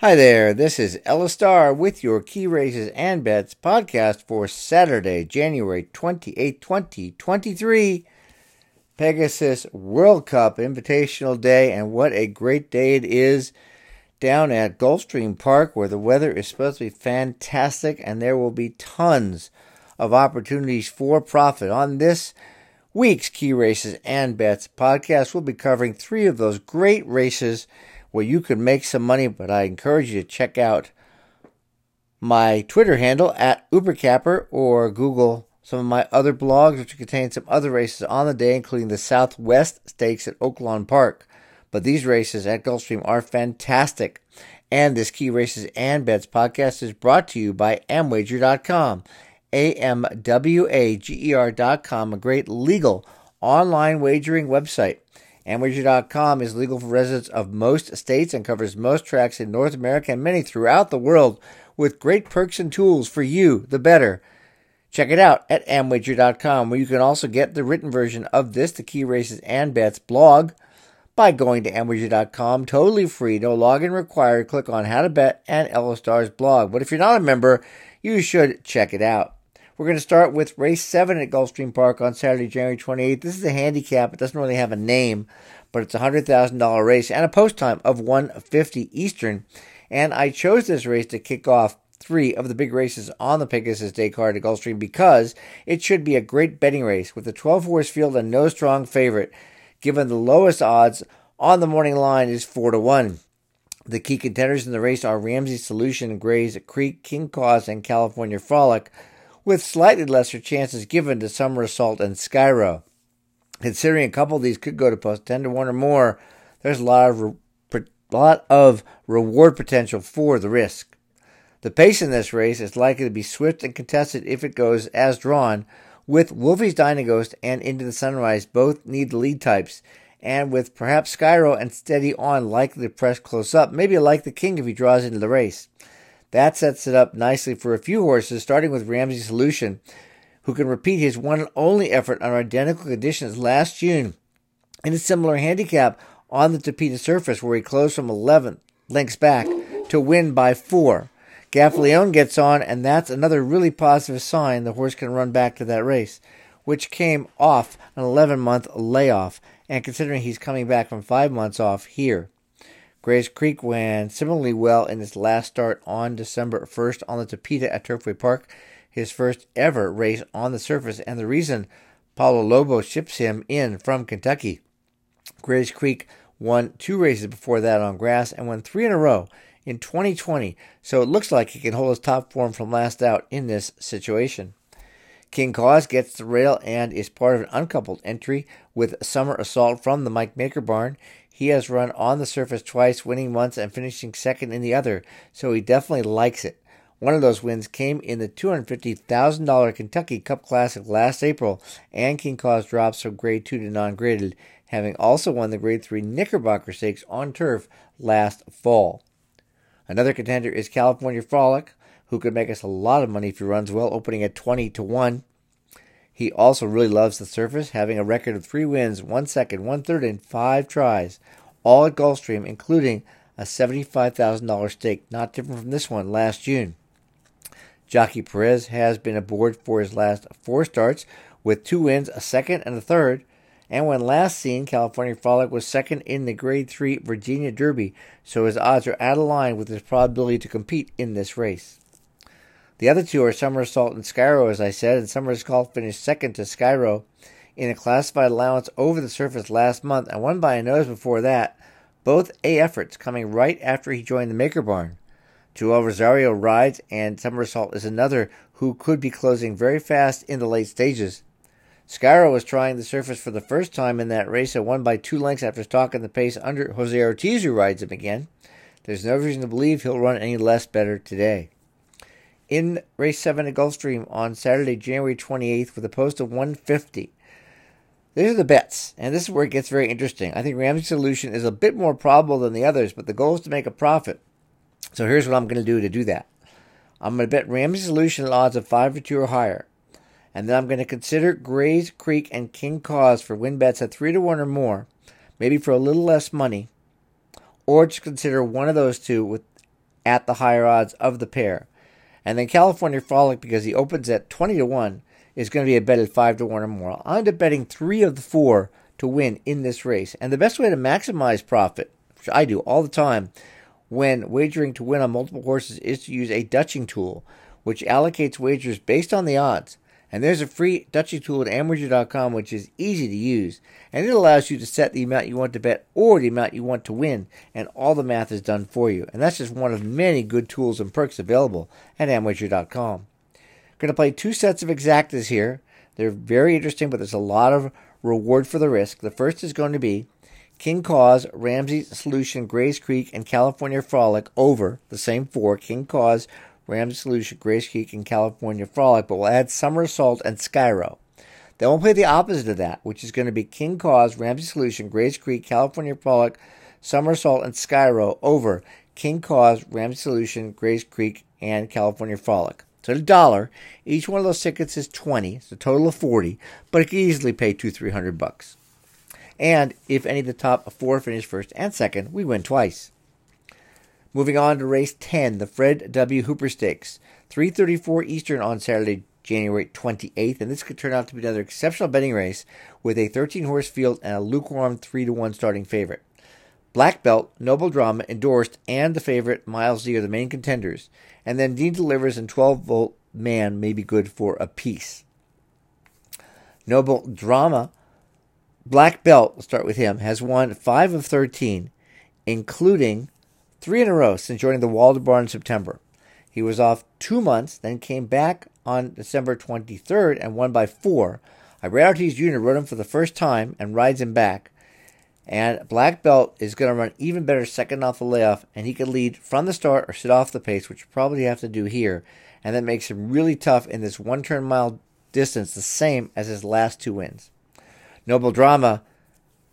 Hi there, this is Ellis Starr with your Key Races and Bets podcast for Saturday, January 28, 2023. Pegasus World Cup Invitational Day, and what a great day it is down at Gulfstream Park where the weather is supposed to be fantastic and there will be tons of opportunities for profit. On this week's Key Races and Bets podcast, we'll be covering three of those great races where you could make some money, but I encourage you to check out my Twitter handle at Ubercapper or Google some of my other blogs, which contain some other races on the day, including the Southwest Stakes at Oaklawn Park. But these races at Gulfstream are fantastic. And this Key Races and Bets podcast is brought to you by Amwager.com. A-M-W-A-G-E-R.com, a great legal online wagering website. Amwager.com is legal for residents of most states and covers most tracks in North America and many throughout the world with great perks and tools for you, the better. Check it out at Amwager.com, where you can also get the written version of this, the Key Races and Bets blog, by going to Amwager.com, totally free, no login required. Click on How to Bet and Ellis Starr's blog. But if you're not a member, you should check it out. We're going to start with race seven at Gulfstream Park on Saturday, January 28th. This is a handicap. It doesn't really have a name, but it's a $100,000 race and a post time of 150 Eastern. And I chose this race to kick off three of the big races on the Pegasus Day card at Gulfstream because it should be a great betting race with a 12 horse field and no strong favorite, given the lowest odds on the morning line is 4 to 1. The key contenders in the race are Ramsey Solution, Gray's Creek, King Cause, and California Frolic with slightly lesser chances given to Summer Assault and Skyro. Considering a couple of these could go to post 10 to 1 or more, there's a lot of, re- lot of reward potential for the risk. The pace in this race is likely to be swift and contested if it goes as drawn, with Wolfie's Dynaghost and Into the Sunrise both need lead types, and with perhaps Skyro and Steady On likely to press close up, maybe like the King if he draws into the race. That sets it up nicely for a few horses, starting with Ramsey Solution, who can repeat his one and only effort under identical conditions last June in a similar handicap on the Tapeta surface, where he closed from 11 lengths back to win by four. Gaffalione gets on, and that's another really positive sign the horse can run back to that race, which came off an 11 month layoff, and considering he's coming back from five months off here. Grays Creek ran similarly well in his last start on December 1st on the Tapeta at Turfway Park, his first ever race on the surface, and the reason Paulo Lobo ships him in from Kentucky. Grays Creek won two races before that on grass and won three in a row in 2020, so it looks like he can hold his top form from last out in this situation. King Cause gets the rail and is part of an uncoupled entry with Summer Assault from the Mike Maker barn. He has run on the surface twice, winning once and finishing second in the other, so he definitely likes it. One of those wins came in the $250,000 Kentucky Cup Classic last April, and King Cause drops from grade 2 to non graded, having also won the grade 3 Knickerbocker Stakes on turf last fall. Another contender is California Frolic, who could make us a lot of money if he runs well, opening at 20 to 1. He also really loves the surface, having a record of three wins, one second, one third, and five tries, all at Gulfstream, including a $75,000 stake, not different from this one last June. Jockey Perez has been aboard for his last four starts with two wins, a second, and a third. And when last seen, California Frolic was second in the Grade 3 Virginia Derby, so his odds are out of line with his probability to compete in this race. The other two are Somersault and Skyro, as I said, and Somersault finished second to Skyro in a classified allowance over the surface last month and won by a nose before that, both A efforts coming right after he joined the Maker Barn. Joel Rosario rides, and Somersault is another who could be closing very fast in the late stages. Skyro was trying the surface for the first time in that race and won by two lengths after stalking the pace under Jose Ortiz, who rides him again. There's no reason to believe he'll run any less better today. In race 7 at Gulfstream on Saturday, January 28th, with a post of 150. These are the bets, and this is where it gets very interesting. I think Ramsey Solution is a bit more probable than the others, but the goal is to make a profit. So here's what I'm going to do to do that. I'm going to bet Ramsey Solution at odds of 5 to 2 or higher. And then I'm going to consider Grays Creek and King Cause for win bets at 3 to 1 or more, maybe for a little less money. Or just consider one of those two with at the higher odds of the pair. And then California Frolic, because he opens at 20 to 1, is going to be a bet at 5 to 1 or more. I end up betting three of the four to win in this race. And the best way to maximize profit, which I do all the time, when wagering to win on multiple horses is to use a Dutching tool, which allocates wagers based on the odds. And there's a free Dutching tool at amwager.com, which is easy to use. And it allows you to set the amount you want to bet or the amount you want to win. And all the math is done for you. And that's just one of many good tools and perks available at amwager.com. Going to play two sets of exactas here. They're very interesting, but there's a lot of reward for the risk. The first is going to be King Cause, Ramsey Solution, Grays Creek, and California Frolic over the same four. King Cause, Ramsey Solution, Grays Creek, and California Frolic, but we'll add Summer Assault and Skyro. Then we'll play the opposite of that, which is going to be King Cause, Ramsey Solution, Grays Creek, California Frolic, Summer Assault, and Skyro over King Cause, Ramsey Solution, Grays Creek, and California Frolic. So a dollar, each one of those tickets is twenty. It's a total of forty, but it could easily pay two, three hundred bucks. And if any of the top four finish first and second, we win twice. Moving on to race 10, the Fred W. Hooper Stakes. 334 Eastern on Saturday, January 28th, and this could turn out to be another exceptional betting race with a 13 horse field and a lukewarm 3 to 1 starting favorite. Black Belt, Noble Drama, Endorsed, and the favorite Miles D are the main contenders, and then Dean Delivers and 12 Volt Man may be good for a piece. Noble Drama, Black Belt, we'll start with him, has won 5 of 13, including three in a row since joining the Walder Bar in September. He was off two months, then came back on December 23rd and won by four. Irad Ortiz Jr. rode him for the first time and rides him back. And Black Belt is going to run even better second off the layoff, and he could lead from the start or sit off the pace, which you probably have to do here. And that makes him really tough in this one turn mile distance, the same as his last two wins. Noble Drama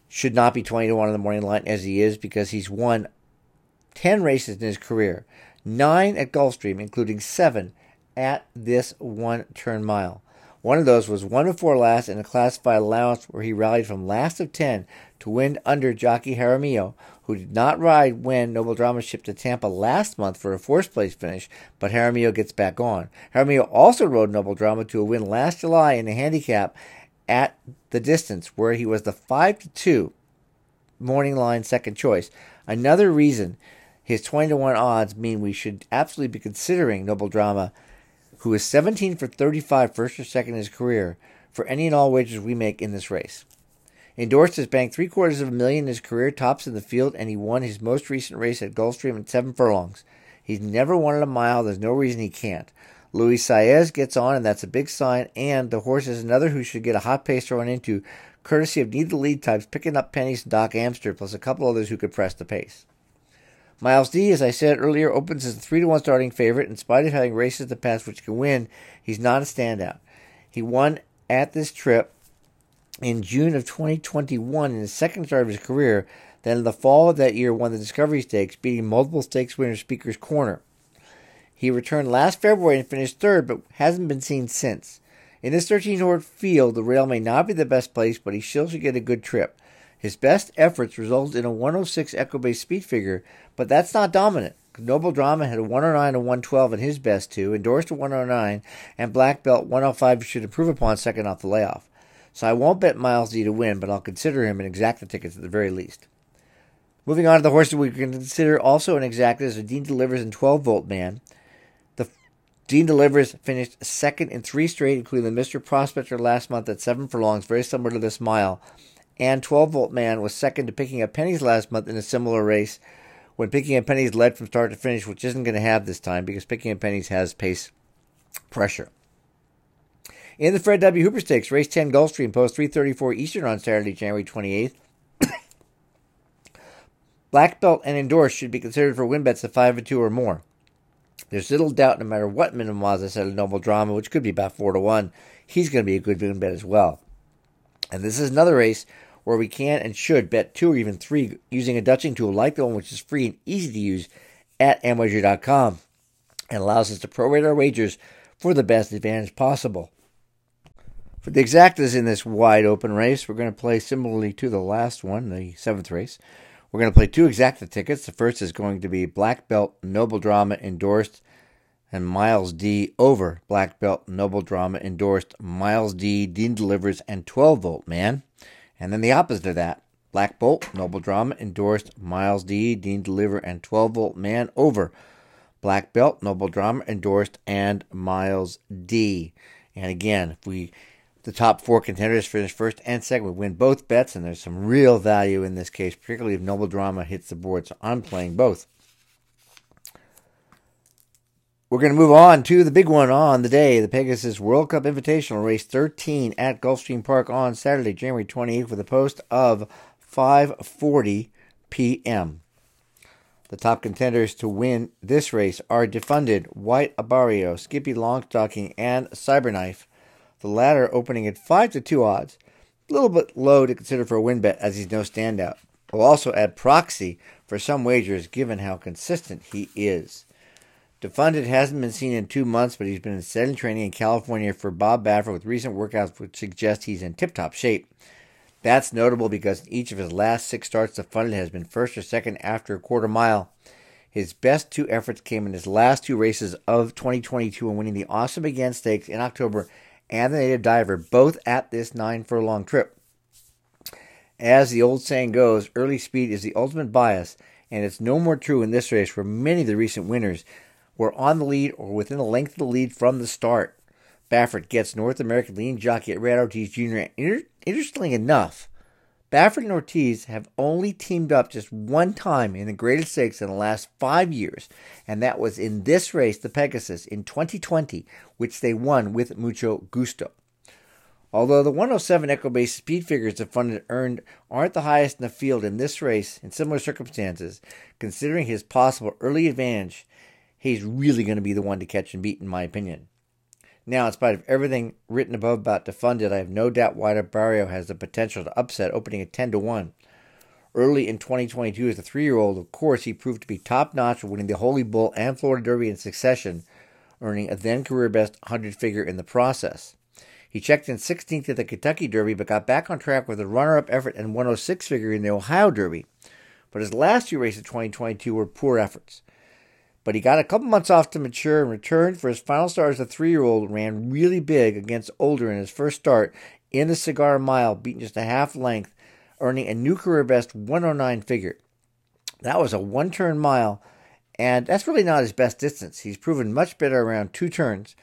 should not be 20 to 1 in the morning line as he is because he's won 10 races in his career, 9 at Gulfstream, including 7 at this one turn mile. One of those was 1 before last in a classified allowance where he rallied from last of 10 to win under jockey Jaramillo, who did not ride when Noble Drama shipped to Tampa last month for a fourth place finish, but Jaramillo gets back on. Jaramillo also rode Noble Drama to a win last July in a handicap at the distance, where he was the 5 to 2 morning line second choice. Another reason his 20 to 1 odds mean we should absolutely be considering Noble Drama, who is 17 for 35 first or second in his career, for any and all wagers we make in this race. Endorsed has banked three quarters of a million in his career, tops in the field, and he won his most recent race at Gulfstream in seven furlongs. He's never won at a mile. There's no reason he can't. Luis Saez gets on, and that's a big sign. And the horse is another who should get a hot pace thrown into, courtesy of need the lead types, picking up pennies and Doc Amster, plus a couple others who could press the pace. Miles D, as I said earlier, opens as a 3 to 1 starting favorite. In spite of having races to pass which can win, he's not a standout. He won at this trip in June of 2021 in his second start of his career. Then in the fall of that year, won the Discovery Stakes, beating multiple stakes winner Speaker's Corner. He returned last February and finished third, but hasn't been seen since. In this 13 horse field, the rail may not be the best place, but he still should get a good trip. His best efforts resulted in a 106 Equibase speed figure, but that's not dominant. Noble Drama had a 109 and 112 in his best two, endorsed a 109, and Black Belt 105 should improve upon second off the layoff. So I won't bet Miles D to win, but I'll consider him an exacta tickets at the very least. Moving on to the horses we can consider also an exacta is Dean Delivers and 12 Volt Man. The Dean Delivers finished second in three straight, including the Mr. Prospector last month at seven furlongs, very similar to this mile. And 12 Volt Man was second to Picking Up Pennies last month in a similar race when Picking Up Pennies led from start to finish, which isn't going to have this time because Picking Up Pennies has pace pressure. In the Fred W. Hooper Stakes, race 10 Gulfstream, post 334 Eastern on Saturday, January 28th. Black belt and endorsed should be considered for win bets of 5 or 2 or more. There's little doubt, no matter what minimum odds I said a Noble Drama, which could be about 4 to 1, he's going to be a good win bet as well. And this is another race where we can and should bet 2 or even 3 using a Dutching tool like the one which is free and easy to use at amwager.com and allows us to prorate our wagers for the best advantage possible. For the exactas in this wide open race, we're going to play similarly to the last one, the seventh race. We're going to play two exacta tickets. The first is going to be Black Belt Noble Drama endorsed and Miles D over Black Belt Noble Drama endorsed Miles D Dean delivers and 12 volt man. And then the opposite of that, Black Bolt Noble Drama endorsed Miles D Dean deliver and 12 volt man over Black Belt Noble Drama endorsed and Miles D. And again, if we the top four contenders finish first and second, we win both bets, and there's some real value in this case, particularly if Noble Drama hits the board. So I'm playing both. We're going to move on to the big one on the day, the Pegasus World Cup Invitational Race 13 at Gulfstream Park on Saturday, January 28th, with a post of 5:40 p.m. The top contenders to win this race are Defunded, White Abarrio, Skippy Longstocking, and Cyberknife. The latter opening at 5 to 2 odds. A little bit low to consider for a win bet as he's no standout. We'll also add Proxy for some wagers given how consistent he is. Defunded hasn't been seen in two months, but he's been in steady training in California for Bob Baffert with recent workouts which suggest he's in tip top shape. That's notable because in each of his last six starts, Defunded has been first or second after a quarter mile. His best two efforts came in his last two races of 2022 and winning the Awesome Again Stakes in October and the Native Diver, both at this nine furlong trip. As the old saying goes, early speed is the ultimate bias, and it's no more true in this race where many of the recent winners were on the lead or within a length of the lead from the start. Baffert gets North American lean jockey Irad Ortiz Jr. Inter- interestingly enough, Baffert and Ortiz have only teamed up just one time in the Graded Stakes in the last five years, and that was in this race, the Pegasus, in 2020, which they won with mucho gusto. Although the 107 Equibase speed figures Defunded earned aren't the highest in the field in this race in similar circumstances, considering his possible early advantage, he's really going to be the one to catch and beat, in my opinion. Now, in spite of everything written above about Defunded, I have no doubt White Barrio has the potential to upset, opening at 10 to 1. Early in 2022, as a three year old, of course, he proved to be top notch, winning the Holy Bull and Florida Derby in succession, earning a then career best 100 figure in the process. He checked in 16th at the Kentucky Derby, but got back on track with a runner up effort and 106 figure in the Ohio Derby. But his last two races of 2022 were poor efforts but he got a couple months off to mature and returned for his final start as a three year old. Ran really big against Older in his first start in the Cigar Mile, beating just a half length, earning a new career best 109 figure. That was a one turn mile, and that's really not his best distance. He's proven much better around two turns,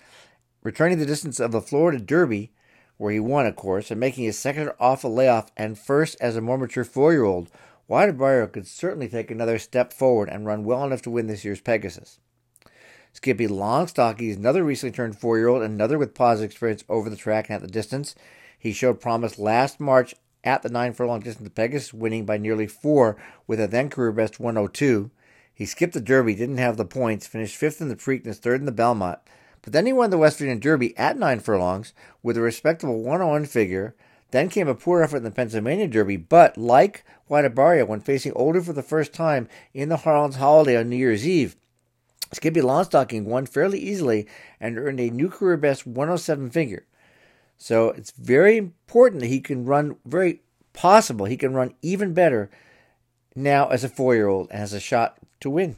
returning the distance of the Florida Derby, where he won, of course, and making his second off a layoff and first as a more mature four year old White could certainly take another step forward and run well enough to win this year's Pegasus. Skippy Longstocking is another recently turned four year old, another with positive experience over the track and at the distance. He showed promise last March at the nine furlong distance of Pegasus, winning by nearly four with a then career best 102. He skipped the Derby, didn't have the points, finished fifth in the Preakness, third in the Belmont, but then he won the West Virginia Derby at nine furlongs with a respectable 101 figure then came a poor effort in the Pennsylvania Derby, but like whitebarrio when facing Older for the first time in the Harlan's Holiday on New Year's Eve, Skippy Longstocking won fairly easily and earned a new career best 107 figure. So it's very important that he can run, very possible he can run even better now as a four year old and has a shot to win.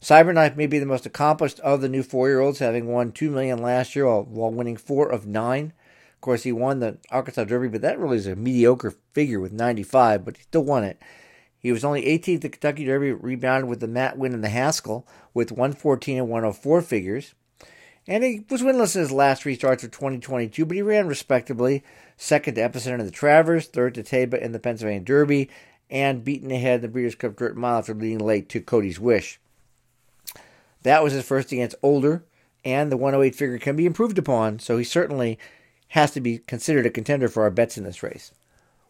Cyberknife may be the most accomplished of the new four year olds, having won two million last year while winning four of nine of course, he won the Arkansas Derby, but that really is a mediocre figure with 95, but he still won it. He was only 18th at Kentucky Derby, rebounded with the Matt win in the Haskell with 114 and 104 figures. And he was winless in his last three starts of 2022, but he ran respectably. Second to Epicenter in the Travers, third to Taiba in the Pennsylvania Derby, and beaten ahead in the Breeders' Cup Dirt Mile after leading late to Cody's Wish. That was his first against Older, and the 108 figure can be improved upon, so he certainly has to be considered a contender for our bets in this race.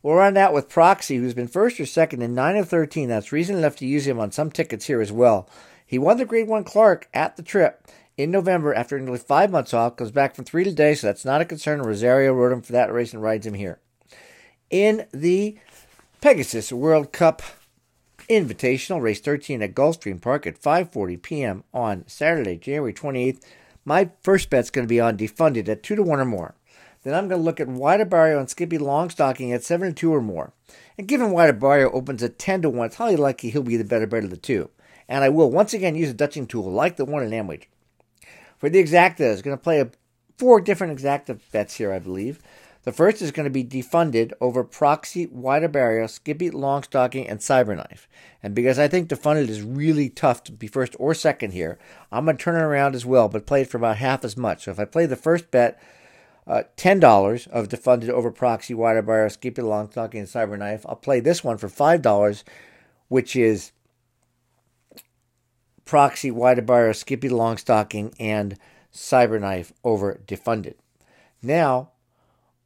We'll run out with Proxy, who's been first or second in 9 of 13. That's reason enough to use him on some tickets here as well. He won the Grade 1 Clark at the trip in November after nearly five months off, comes back from three today, so that's not a concern. Rosario rode him for that race and rides him here. In the Pegasus World Cup Invitational, race 13 at Gulfstream Park at 5.40 p.m. on Saturday, January 28th, my first bet's going to be on Defunded at 2 to 1 or more. Then I'm going to look at White Abarrio and Skippy Longstocking at 7 to 2 or more. And given White Abarrio opens at 10 to 1, it's highly likely he'll be the better bet of the two. And I will once again use a Dutching tool like the one in Amwage. For the exacta, I'm going to play a, four different exacta bets here, I believe. The first is going to be defunded over Proxy, White Abarrio, Skippy, Longstocking, and Cyberknife. And because I think defunded is really tough to be first or second here, I'm going to turn it around as well, but play it for about half as much. So if I play the first bet, uh, $10 of defunded over Proxy, White Abarrio, Skippy, Longstocking, and Cyberknife, I'll play this one for $5, which is Proxy, White Abarrio, Skippy, Longstocking, and Cyberknife over defunded. Now,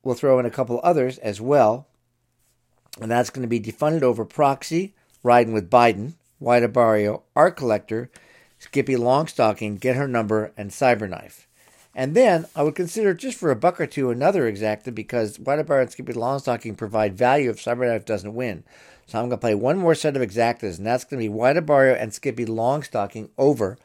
we'll throw in a couple others as well. And that's going to be defunded over proxy, riding with Biden, White Abarrio, Art Collector, Skippy Longstocking, Get Her Number, and Cyberknife. And then I would consider just for a buck or two another exacta because White Abarrio and Skippy Longstocking provide value if Cyberknife doesn't win. So I'm going to play one more set of exactas, and that's going to be White Abarrio and Skippy Longstocking over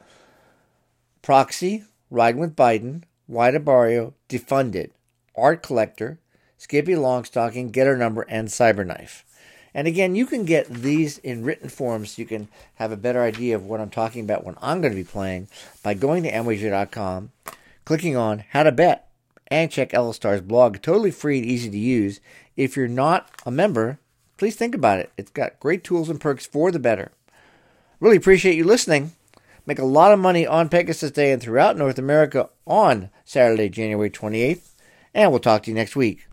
Proxy, Riding with Biden, White Abarrio, Defunded, Art Collector, Skippy Longstocking, Get Her Number, and Cyberknife. And again, you can get these in written form so you can have a better idea of what I'm talking about when I'm going to be playing by going to amwager.com, clicking on How to Bet, and check Starr's blog. Totally free and easy to use. If you're not a member, please think about it. It's got great tools and perks for the better. Really appreciate you listening. Make a lot of money on Pegasus Day and throughout North America on Saturday, January 28th and we'll talk to you next week.